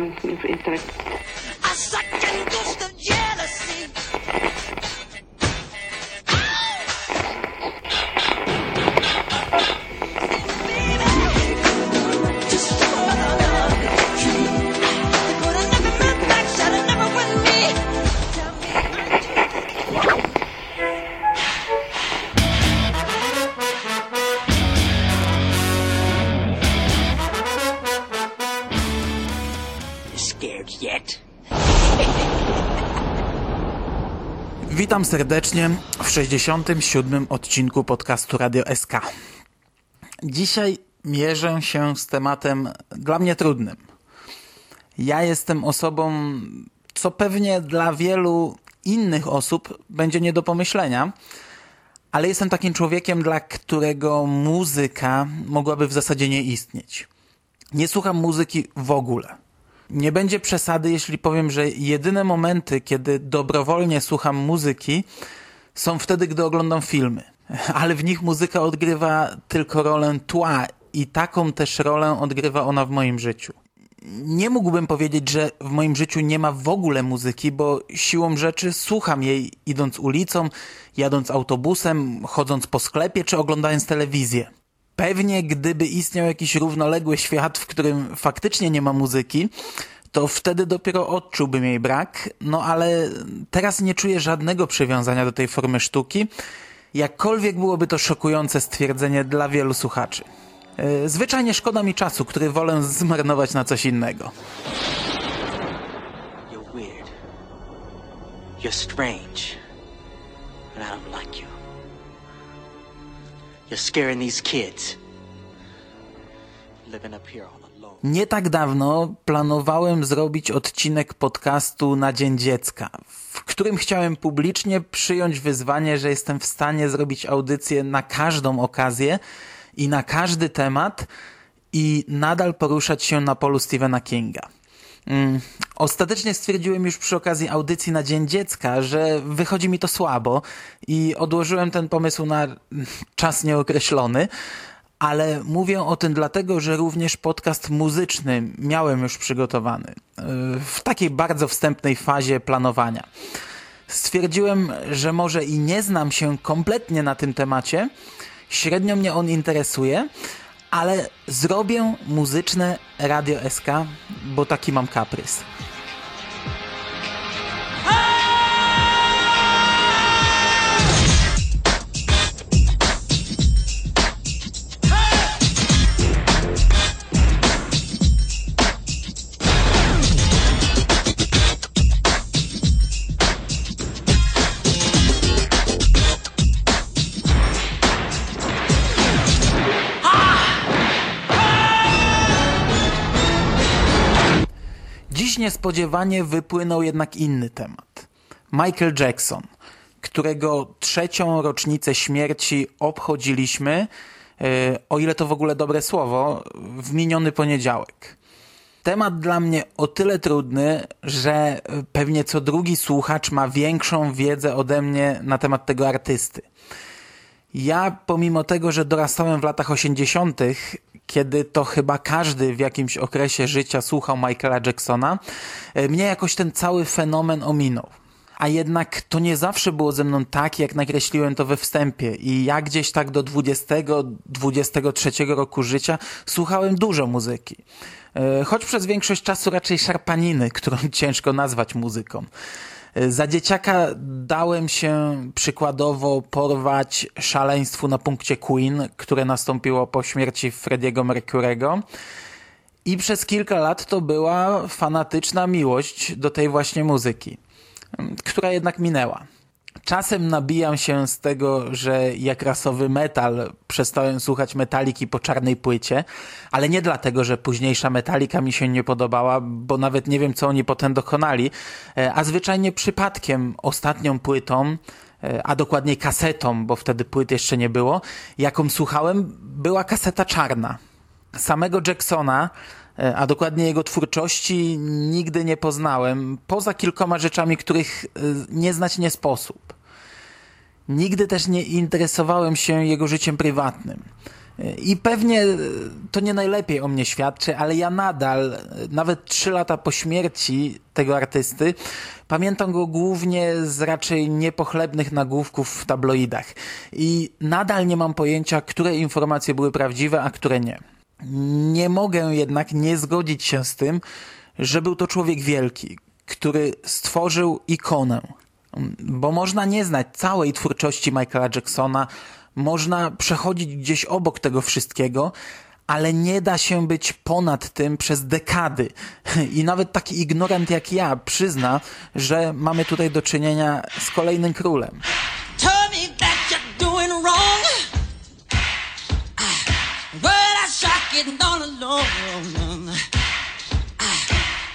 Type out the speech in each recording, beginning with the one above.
miałem intelekt. Witam serdecznie w 67. odcinku podcastu Radio SK. Dzisiaj mierzę się z tematem dla mnie trudnym. Ja jestem osobą, co pewnie dla wielu innych osób będzie nie do pomyślenia, ale jestem takim człowiekiem, dla którego muzyka mogłaby w zasadzie nie istnieć. Nie słucham muzyki w ogóle. Nie będzie przesady, jeśli powiem, że jedyne momenty, kiedy dobrowolnie słucham muzyki, są wtedy, gdy oglądam filmy. Ale w nich muzyka odgrywa tylko rolę tła i taką też rolę odgrywa ona w moim życiu. Nie mógłbym powiedzieć, że w moim życiu nie ma w ogóle muzyki, bo siłą rzeczy słucham jej idąc ulicą, jadąc autobusem, chodząc po sklepie czy oglądając telewizję. Pewnie gdyby istniał jakiś równoległy świat, w którym faktycznie nie ma muzyki, to wtedy dopiero odczułbym jej brak, no ale teraz nie czuję żadnego przywiązania do tej formy sztuki, jakkolwiek byłoby to szokujące stwierdzenie dla wielu słuchaczy. Yy, Zwyczajnie szkoda mi czasu, który wolę zmarnować na coś innego. You're weird. You're strange. And I. You're scaring these kids. Living up here all alone. Nie tak dawno planowałem zrobić odcinek podcastu na Dzień Dziecka, w którym chciałem publicznie przyjąć wyzwanie, że jestem w stanie zrobić audycję na każdą okazję i na każdy temat i nadal poruszać się na polu Stephena Kinga. Mm, Ostatecznie stwierdziłem już przy okazji audycji na Dzień Dziecka, że wychodzi mi to słabo i odłożyłem ten pomysł na czas nieokreślony, ale mówię o tym dlatego, że również podcast muzyczny miałem już przygotowany yy, w takiej bardzo wstępnej fazie planowania. Stwierdziłem, że może i nie znam się kompletnie na tym temacie, średnio mnie on interesuje, ale zrobię muzyczne Radio SK, bo taki mam kaprys. Niespodziewanie wypłynął jednak inny temat. Michael Jackson, którego trzecią rocznicę śmierci obchodziliśmy, e, o ile to w ogóle dobre słowo, w miniony poniedziałek. Temat dla mnie o tyle trudny, że pewnie co drugi słuchacz ma większą wiedzę ode mnie na temat tego artysty. Ja, pomimo tego, że dorastałem w latach 80., kiedy to chyba każdy w jakimś okresie życia słuchał Michaela Jacksona, e, mnie jakoś ten cały fenomen ominął. A jednak to nie zawsze było ze mną tak, jak nakreśliłem to we wstępie. I ja gdzieś tak do 20-23 roku życia słuchałem dużo muzyki. E, Choć przez większość czasu raczej szarpaniny, którą ciężko nazwać muzyką. Za dzieciaka dałem się przykładowo porwać szaleństwu na punkcie Queen, które nastąpiło po śmierci Frediego Mercurego. I przez kilka lat to była fanatyczna miłość do tej właśnie muzyki, która jednak minęła. Czasem nabijam się z tego, że jak rasowy metal przestałem słuchać metaliki po czarnej płycie, ale nie dlatego, że późniejsza metalika mi się nie podobała, bo nawet nie wiem, co oni potem dokonali, e, a zwyczajnie przypadkiem ostatnią płytą, e, a dokładniej kasetą, bo wtedy płyt jeszcze nie było, jaką słuchałem, była kaseta czarna. Samego Jacksona, a dokładnie jego twórczości, nigdy nie poznałem, poza kilkoma rzeczami, których e, nie znać nie sposób. Nigdy też nie interesowałem się jego życiem prywatnym. I pewnie to nie najlepiej o mnie świadczy, ale ja nadal, nawet trzy lata po śmierci tego artysty, pamiętam go głównie z raczej niepochlebnych nagłówków w tabloidach. I nadal nie mam pojęcia, które informacje były prawdziwe, a które nie. Nie mogę jednak nie zgodzić się z tym, że był to człowiek wielki, który stworzył ikonę. Bo można nie znać całej twórczości Michaela Jacksona, można przechodzić gdzieś obok tego wszystkiego, ale nie da się być ponad tym przez dekady. I nawet taki ignorant jak ja przyzna, że mamy tutaj do czynienia z kolejnym królem.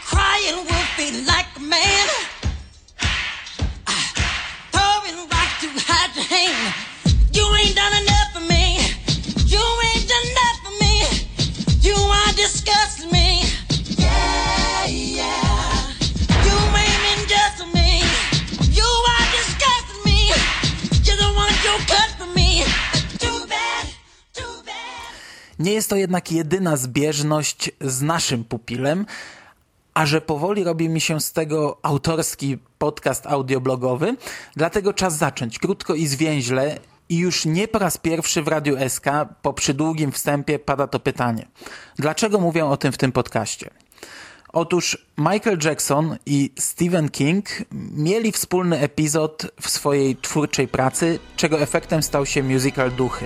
Crying wolf like a man. to hide your hand. You ain't done enough Nie jest to jednak jedyna zbieżność z naszym pupilem, a że powoli robi mi się z tego autorski podcast audioblogowy, dlatego czas zacząć krótko i zwięźle i już nie po raz pierwszy w Radiu SK po przydługim wstępie pada to pytanie. Dlaczego mówię o tym w tym podcaście? Otóż Michael Jackson i Stephen King mieli wspólny epizod w swojej twórczej pracy, czego efektem stał się musical Duchy.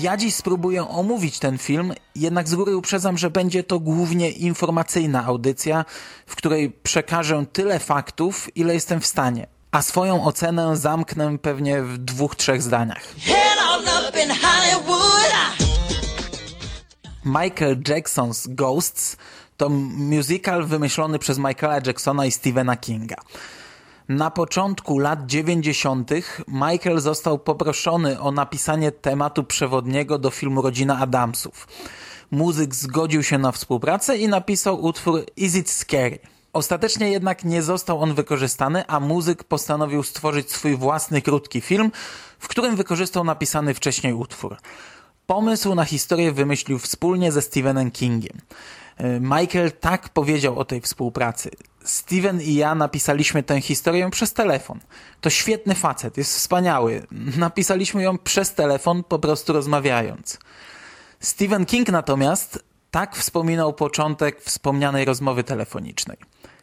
Ja dziś spróbuję omówić ten film, jednak z góry uprzedzam, że będzie to głównie informacyjna audycja, w której przekażę tyle faktów, ile jestem w stanie. A swoją ocenę zamknę pewnie w dwóch, trzech zdaniach. Michael Jackson's Ghosts to musical wymyślony przez Michaela Jacksona i Stephena Kinga. Na początku lat 90. Michael został poproszony o napisanie tematu przewodniego do filmu Rodzina Adamsów. Muzyk zgodził się na współpracę i napisał utwór Is It Scary. Ostatecznie jednak nie został on wykorzystany, a muzyk postanowił stworzyć swój własny krótki film, w którym wykorzystał napisany wcześniej utwór. Pomysł na historię wymyślił wspólnie ze Stephenem Kingiem. Michael tak powiedział o tej współpracy. Steven i ja napisaliśmy tę historię przez telefon. To świetny facet, jest wspaniały. Napisaliśmy ją przez telefon, po prostu rozmawiając. Stephen King natomiast tak wspominał początek wspomnianej rozmowy telefonicznej.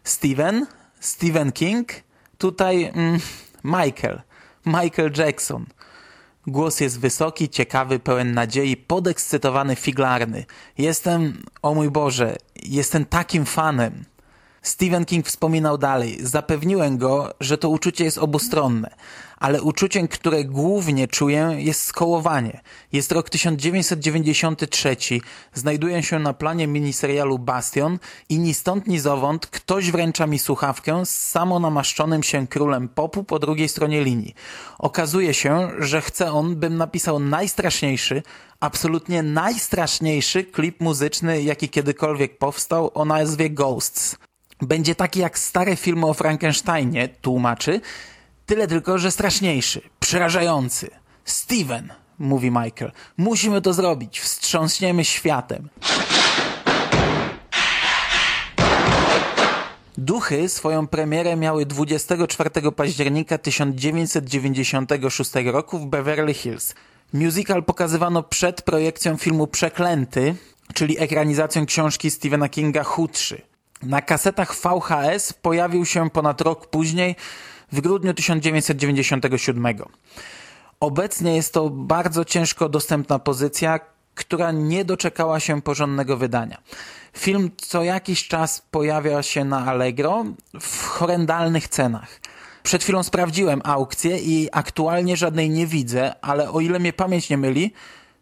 Steven, Stephen King, tutaj mm, Michael, Michael Jackson. Głos jest wysoki, ciekawy, pełen nadziei, podekscytowany, figlarny. Jestem, o mój Boże, jestem takim fanem. Stephen King wspominał dalej. Zapewniłem go, że to uczucie jest obustronne, ale uczuciem, które głównie czuję, jest skołowanie. Jest rok 1993, znajduję się na planie miniserialu Bastion i ni stąd ni zowąd ktoś wręcza mi słuchawkę z samonamaszczonym się królem popu po drugiej stronie linii. Okazuje się, że chce on, bym napisał najstraszniejszy, absolutnie najstraszniejszy klip muzyczny, jaki kiedykolwiek powstał o nazwie Ghosts będzie taki jak stare filmy o Frankensteinie, tłumaczy, tyle tylko, że straszniejszy, przerażający. Steven, mówi Michael, musimy to zrobić, wstrząsniemy światem. Duchy swoją premierę miały 24 października 1996 roku w Beverly Hills. Musical pokazywano przed projekcją filmu Przeklęty, czyli ekranizacją książki Stephena Kinga Chudszy. Na kasetach VHS pojawił się ponad rok później, w grudniu 1997. Obecnie jest to bardzo ciężko dostępna pozycja, która nie doczekała się porządnego wydania. Film co jakiś czas pojawia się na Allegro w horrendalnych cenach. Przed chwilą sprawdziłem aukcję i aktualnie żadnej nie widzę, ale o ile mnie pamięć nie myli,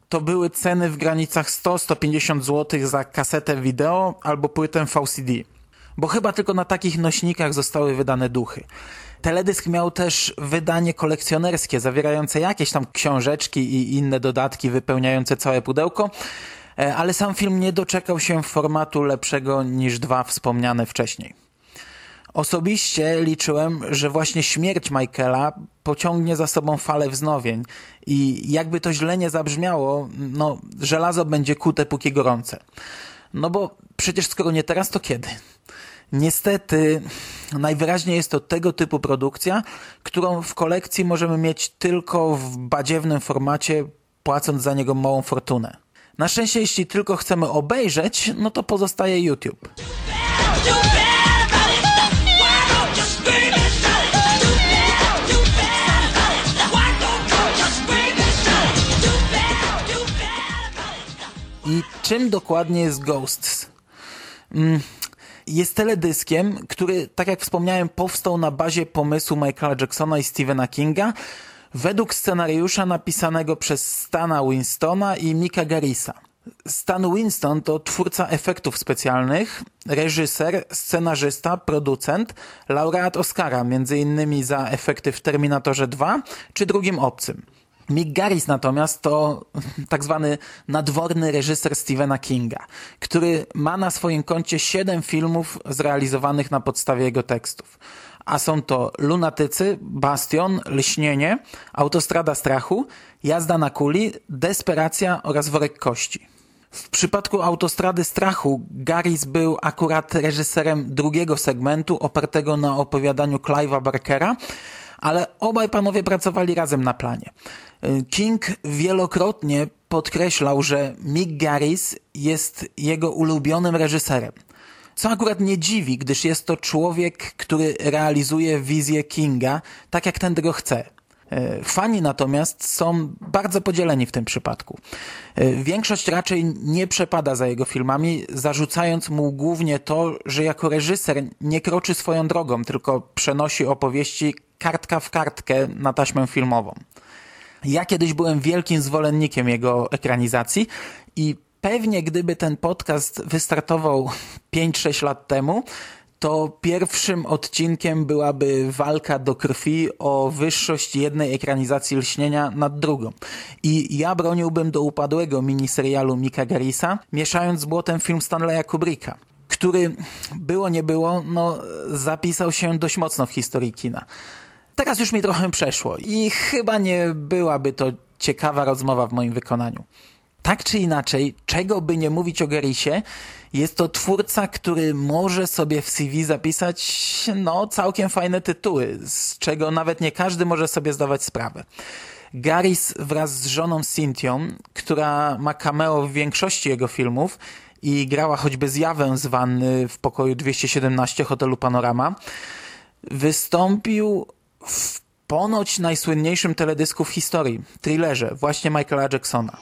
to były ceny w granicach 100-150 zł za kasetę wideo albo płytę VCD. Bo chyba tylko na takich nośnikach zostały wydane duchy. Teledysk miał też wydanie kolekcjonerskie, zawierające jakieś tam książeczki i inne dodatki wypełniające całe pudełko, E, ale sam film nie doczekał się formatu lepszego niż dwa wspomniane wcześniej. Osobiście liczyłem, że właśnie śmierć Michaela pociągnie za sobą falę wznowień i jakby to źle nie zabrzmiało, no żelazo będzie kute póki gorące. No bo przecież skoro nie teraz, to kiedy? Niestety, najwyraźniej jest to tego typu produkcja, którą w kolekcji możemy mieć tylko w badziewnym formacie, płacąc za niego małą fortunę. Na szczęście, jeśli tylko chcemy obejrzeć, no to pozostaje YouTube. Czym dokładnie jest Ghosts? Mm, jest teledyskiem, który, tak jak wspomniałem, powstał na bazie pomysłu Michaela Jacksona i Stephena Kinga, według scenariusza napisanego przez Stana Winstona i Mika Garrisa. Stan Winston to twórca efektów specjalnych, reżyser, scenarzysta, producent, laureat Oscara, m.in. za efekty w Terminatorze 2 czy drugim obcym. Mick Garris natomiast to tak zwany nadworny reżyser Stephena Kinga, który ma na swoim koncie siedem filmów zrealizowanych na podstawie jego tekstów. A są to Lunatycy, Bastion, Lśnienie, Autostrada Strachu, Jazda na kuli, Desperacja oraz Worek Kości. W przypadku Autostrady Strachu Garris był akurat reżyserem drugiego segmentu opartego na opowiadaniu Clive'a Barkera, ale obaj panowie pracowali razem na planie. King wielokrotnie podkreślał, że Mick Garris jest jego ulubionym reżyserem. Co akurat nie dziwi, gdyż jest to człowiek, który realizuje wizję Kinga tak, jak ten tego chce. E, fani natomiast są bardzo podzieleni w tym przypadku. E, większość raczej nie przepada za jego filmami, zarzucając mu głównie to, że jako reżyser nie kroczy swoją drogą, tylko przenosi opowieści kartka w kartkę na taśmę filmową. Ja kiedyś byłem wielkim zwolennikiem jego ekranizacji i pewnie gdyby ten podcast wystartował 5-6 lat temu, to pierwszym odcinkiem byłaby walka do krwi o wyższość jednej ekranizacji lśnienia nad drugą. I ja broniłbym do upadłego miniserialu Mika Garrisa, mieszając z błotem film Stanleya Kubricka, który było nie było, no zapisał się dość mocno w historii kina. Teraz już mi trochę przeszło i chyba nie byłaby to ciekawa rozmowa w moim wykonaniu. Tak czy inaczej, czego by nie mówić o Gerisie, jest to twórca, który może sobie w CV zapisać no całkiem fajne tytuły, z czego nawet nie każdy może sobie zdawać sprawę. Garis wraz z żoną Cynthią, która ma cameo w większości jego filmów i grała choćby zjawę z wanny w pokoju 217 hotelu Panorama, wystąpił w ponoć najsłynniejszym teledysku w historii, thrillerze, właśnie Michaela Jacksona.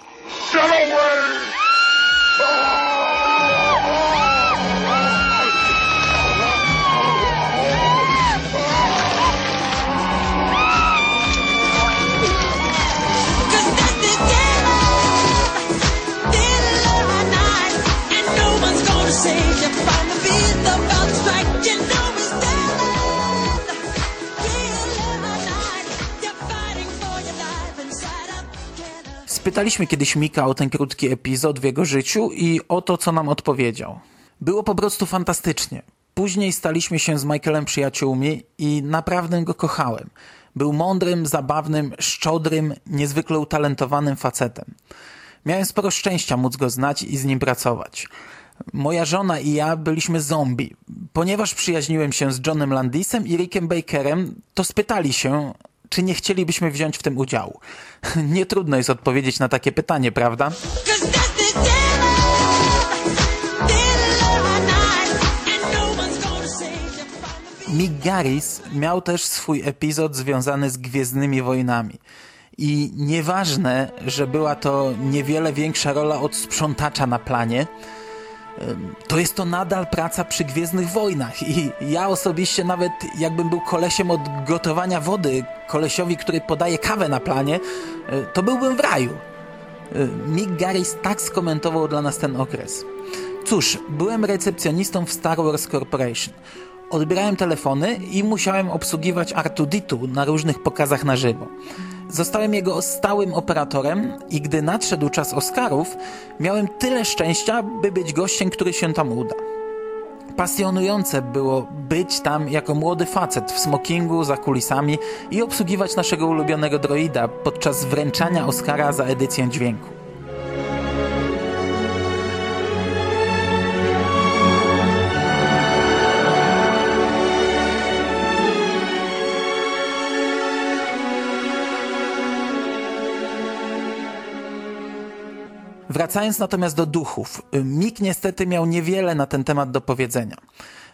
Spytaliśmy kiedyś Mika o ten krótki epizod w jego życiu i o to, co nam odpowiedział. Było po prostu fantastycznie. Później staliśmy się z Michaelem przyjaciółmi i naprawdę go kochałem. Był mądrym, zabawnym, szczodrym, niezwykle utalentowanym facetem. Miałem sporo szczęścia móc go znać i z nim pracować. Moja żona i ja byliśmy zombie. Ponieważ przyjaźniłem się z Johnem Landisem i Rickiem Bakerem, to spytali się, czy nie chcielibyśmy wziąć w tym udziału? Nie trudno jest odpowiedzieć na takie pytanie, prawda? Mick Garris miał też swój epizod związany z Gwiezdnymi Wojnami. I nieważne, że była to niewiele większa rola od sprzątacza na planie, to jest to nadal praca przy Gwiezdnych Wojnach i ja osobiście nawet jakbym był kolesiem od gotowania wody, kolesiowi, który podaje kawę na planie, e, to byłbym w raju. E, Mick Garris tak skomentował dla nas ten okres. Cóż, byłem recepcjonistą w Star Wars Corporation. Odbierałem telefony i musiałem obsługiwać Artuditu na różnych pokazach na żywo. Zostałem jego stałym operatorem i gdy nadszedł czas Oscarów, miałem tyle szczęścia, by być gościem, który się tam uda. Pasjonujące było być tam jako młody facet w smokingu za kulisami i obsługiwać naszego ulubionego droida podczas wręczania Oscara za edycję dźwięku. Wracając natomiast do duchów, Mick niestety miał niewiele na ten temat do powiedzenia.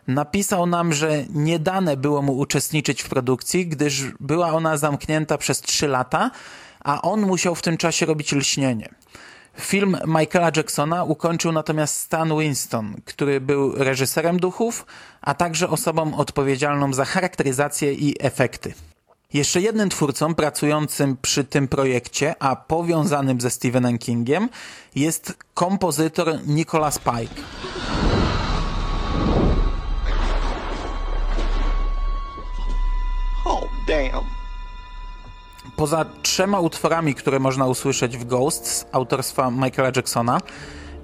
Napisał nam, że nie dane było mu uczestniczyć w produkcji, gdyż była ona zamknięta przez trzy lata, a on musiał w tym czasie robić lśnienie. Film Michaela Jacksona ukończył natomiast Stan Winston, który był reżyserem duchów, a także osobą odpowiedzialną za charakteryzację i efekty. Jeszcze jednym twórcą pracującym przy tym projekcie, a powiązanym ze Stephenem Kingiem, jest kompozytor Nicholas Pike. Oh, damn. Poza trzema utworami, które można usłyszeć w Ghosts autorstwa Michaela Jacksona,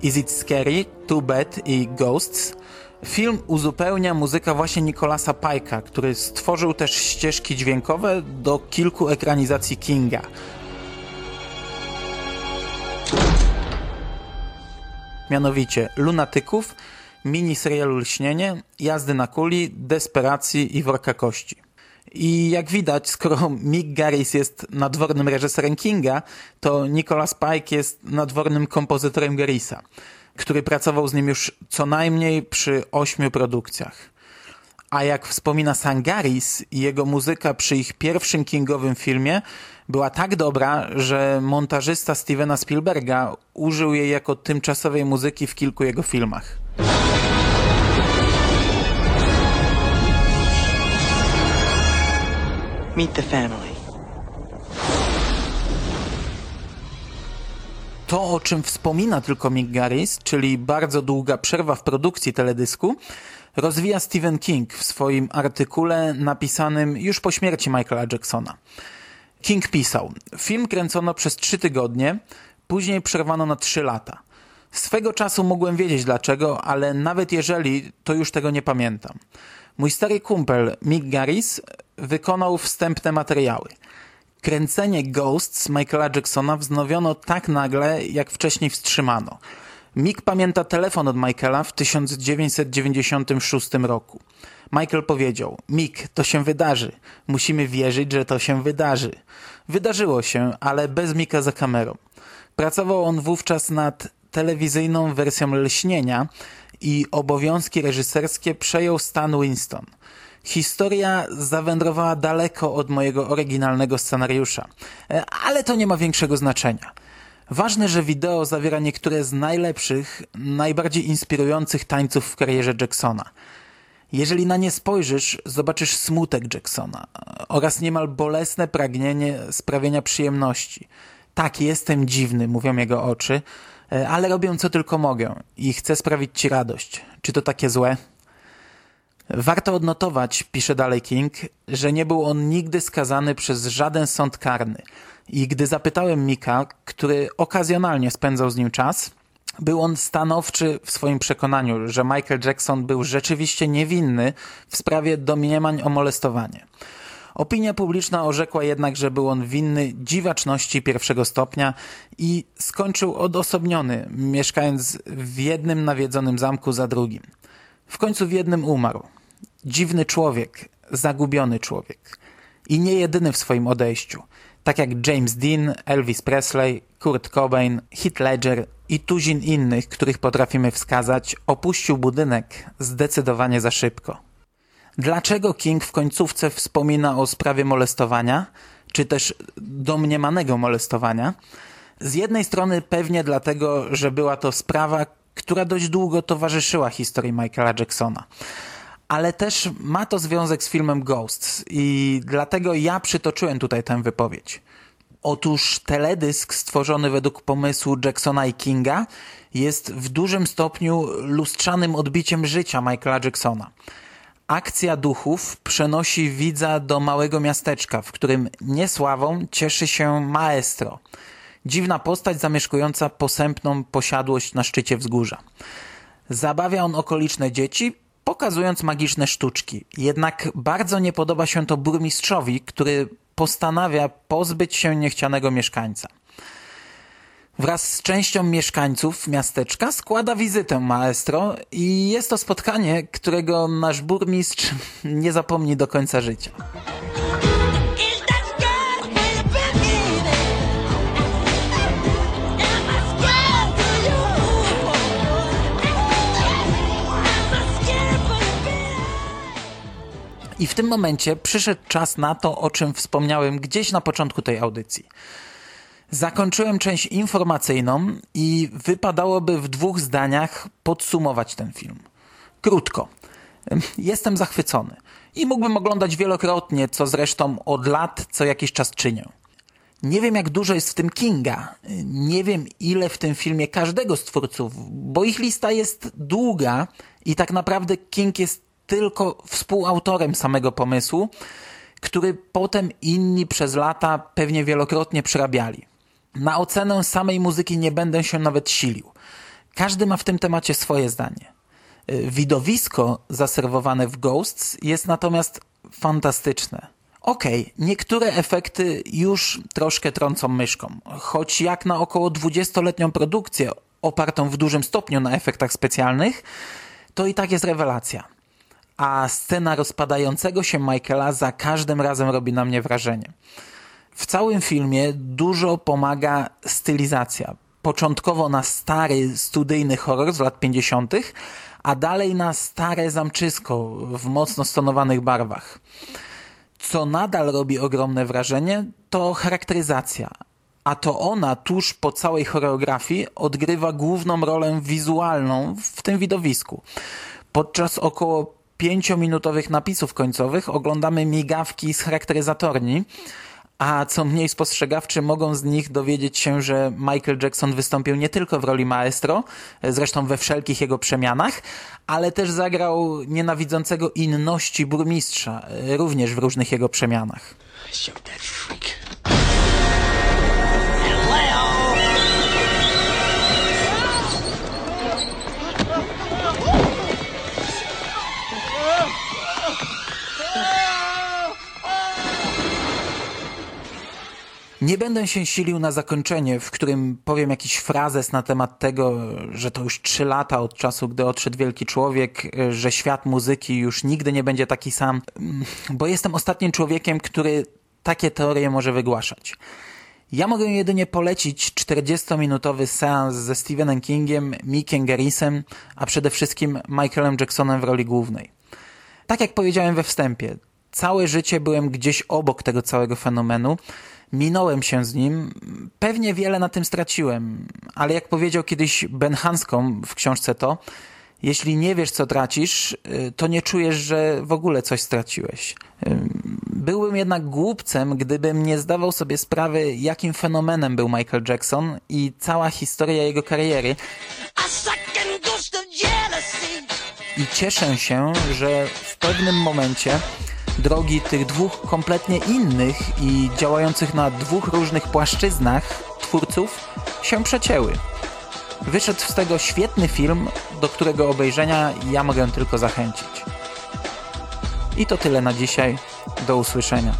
Is It Scary, Too Bad i Ghosts, Film uzupełnia muzyka właśnie Nicolasa Pike'a, który stworzył też ścieżki dźwiękowe do kilku ekranizacji Kinga. Mianowicie Lunatyków, miniserialu Lśnienie, Jazdy na kuli, Desperacji i Worka Kości. I jak widać, skoro Mick Garris jest nadwornym reżyserem Kinga, to Nicholas Pike jest nadwornym kompozytorem Garrisa który pracował z nim już co najmniej przy ośmiu produkcjach. A jak wspomina Sangaris, jego muzyka przy ich pierwszym Kingowym filmie była tak dobra, że montażysta Stevena Spielberga użył jej jako tymczasowej muzyki w kilku jego filmach. Meet the family. To, o czym wspomina tylko Mick Garris, czyli bardzo długa przerwa w produkcji teledysku, rozwija Stephen King w swoim artykule napisanym już po śmierci Michaela Jacksona. King pisał, film kręcono przez trzy tygodnie, później przerwano na trzy lata. Swego czasu mogłem wiedzieć dlaczego, ale nawet jeżeli, to już tego nie pamiętam. Mój stary kumpel Mick Garris wykonał wstępne materiały – Kręcenie Ghosts Michaela Jacksona wznowiono tak nagle, jak wcześniej wstrzymano. Mick pamięta telefon od Michaela w 1996 roku. Michael powiedział, Mick, to się wydarzy. Musimy wierzyć, że to się wydarzy. Wydarzyło się, ale bez Mika za kamerą. Pracował on wówczas nad telewizyjną wersją Lśnienia i obowiązki reżyserskie przejął Stan Winston – Historia zawędrowała daleko od mojego oryginalnego scenariusza, e, ale to nie ma większego znaczenia. Ważne, że wideo zawiera niektóre z najlepszych, najbardziej inspirujących tańców w karierze Jacksona. Jeżeli na nie spojrzysz, zobaczysz smutek Jacksona oraz niemal bolesne pragnienie sprawienia przyjemności. Tak, jestem dziwny, mówią jego oczy, e, ale robię co tylko mogę i chcę sprawić ci radość. Czy to takie złe? Warto odnotować, pisze dalej King, że nie był on nigdy skazany przez żaden sąd karny. I gdy zapytałem Mika, który okazjonalnie spędzał z nim czas, był on stanowczy w swoim przekonaniu, że Michael Jackson był rzeczywiście niewinny w sprawie domniemań o molestowanie. Opinia publiczna orzekła jednak, że był on winny dziwaczności pierwszego stopnia i skończył odosobniony, mieszkając w jednym nawiedzonym zamku za drugim. W końcu w jednym umarł. Dziwny człowiek, zagubiony człowiek. I nie jedyny w swoim odejściu. Tak jak James Dean, Elvis Presley, Kurt Cobain, Heath Ledger i tuzin innych, których potrafimy wskazać, opuścił budynek zdecydowanie za szybko. Dlaczego King w końcówce wspomina o sprawie molestowania, czy też domniemanego molestowania? Z jednej strony pewnie dlatego, że była to sprawa, która dość długo towarzyszyła historii Michaela Jacksona. Ale też ma to związek z filmem Ghosts i dlatego ja przytoczyłem tutaj tę wypowiedź. Otóż teledysk stworzony według pomysłu Jacksona i Kinga jest w dużym stopniu lustrzanym odbiciem życia Michaela Jacksona. Akcja duchów przenosi widza do małego miasteczka, w którym niesławą cieszy się maestro. Dziwna postać zamieszkująca posępną posiadłość na szczycie wzgórza. Zabawia on okoliczne dzieci, pokazując magiczne sztuczki. Jednak bardzo nie podoba się to burmistrzowi, który postanawia pozbyć się niechcianego mieszkańca. Wraz z częścią mieszkańców miasteczka składa wizytę maestro i jest to spotkanie, którego nasz burmistrz nie zapomni do końca życia. I w tym momencie przyszedł czas na to, o czym wspomniałem gdzieś na początku tej audycji. Zakończyłem część informacyjną i wypadałoby w dwóch zdaniach podsumować ten film. Krótko. Jestem zachwycony i mógłbym oglądać wielokrotnie, co zresztą od lat co jakiś czas czynię. Nie wiem, jak dużo jest w tym Kinga. Nie wiem, ile w tym filmie każdego z twórców, bo ich lista jest długa i tak naprawdę King jest tylko współautorem samego pomysłu, który potem inni przez lata pewnie wielokrotnie przerabiali. Na ocenę samej muzyki nie będę się nawet silił. Każdy ma w tym temacie swoje zdanie. Widowisko zaserwowane w Ghosts jest natomiast fantastyczne. Okej, okay, niektóre efekty już troszkę trącą myszką, choć jak na około 20-letnią produkcję opartą w dużym stopniu na efektach specjalnych, to i tak jest rewelacja. A scena rozpadającego się Michaela za każdym razem robi na mnie wrażenie. W całym filmie dużo pomaga stylizacja. Początkowo na stary, studyjny horror z lat 50., a dalej na stare zamczysko w mocno stonowanych barwach. Co nadal robi ogromne wrażenie, to charakteryzacja. A to ona tuż po całej choreografii odgrywa główną rolę wizualną w tym widowisku. Podczas około pięciominutowych napisów końcowych oglądamy migawki z charakteryzatorni, a co mniej spostrzegawczy, mogą z nich dowiedzieć się, że Michael Jackson wystąpił nie tylko w roli maestro, zresztą we wszelkich jego przemianach, ale też zagrał nienawidzącego inności burmistrza, również w różnych jego przemianach. Nie będę się silił na zakończenie, w którym powiem jakiś frazes na temat tego, że to już trzy lata od czasu, gdy odszedł wielki człowiek, że świat muzyki już nigdy nie będzie taki sam, bo jestem ostatnim człowiekiem, który takie teorie może wygłaszać. Ja mogę jedynie polecić 40-minutowy seans ze Stephenem Kingiem, Mickiem Garrisem, a przede wszystkim Michaelem Jacksonem w roli głównej. Tak jak powiedziałem we wstępie, całe życie byłem gdzieś obok tego całego fenomenu, minąłem się z nim, pewnie wiele na tym straciłem, ale jak powiedział kiedyś Ben Hanscom w książce to, jeśli nie wiesz, co tracisz, y, to nie czujesz, że w ogóle coś straciłeś. Y, byłbym jednak głupcem, gdybym nie zdawał sobie sprawy, jakim fenomenem był Michael Jackson i cała historia jego kariery. I cieszę się, że w pewnym momencie drogi tych dwóch kompletnie innych i działających na dwóch różnych płaszczyznach twórców się przecięły. Wyszedł z tego świetny film, do którego obejrzenia ja mogę tylko zachęcić. I to tyle na dzisiaj. Do usłyszenia.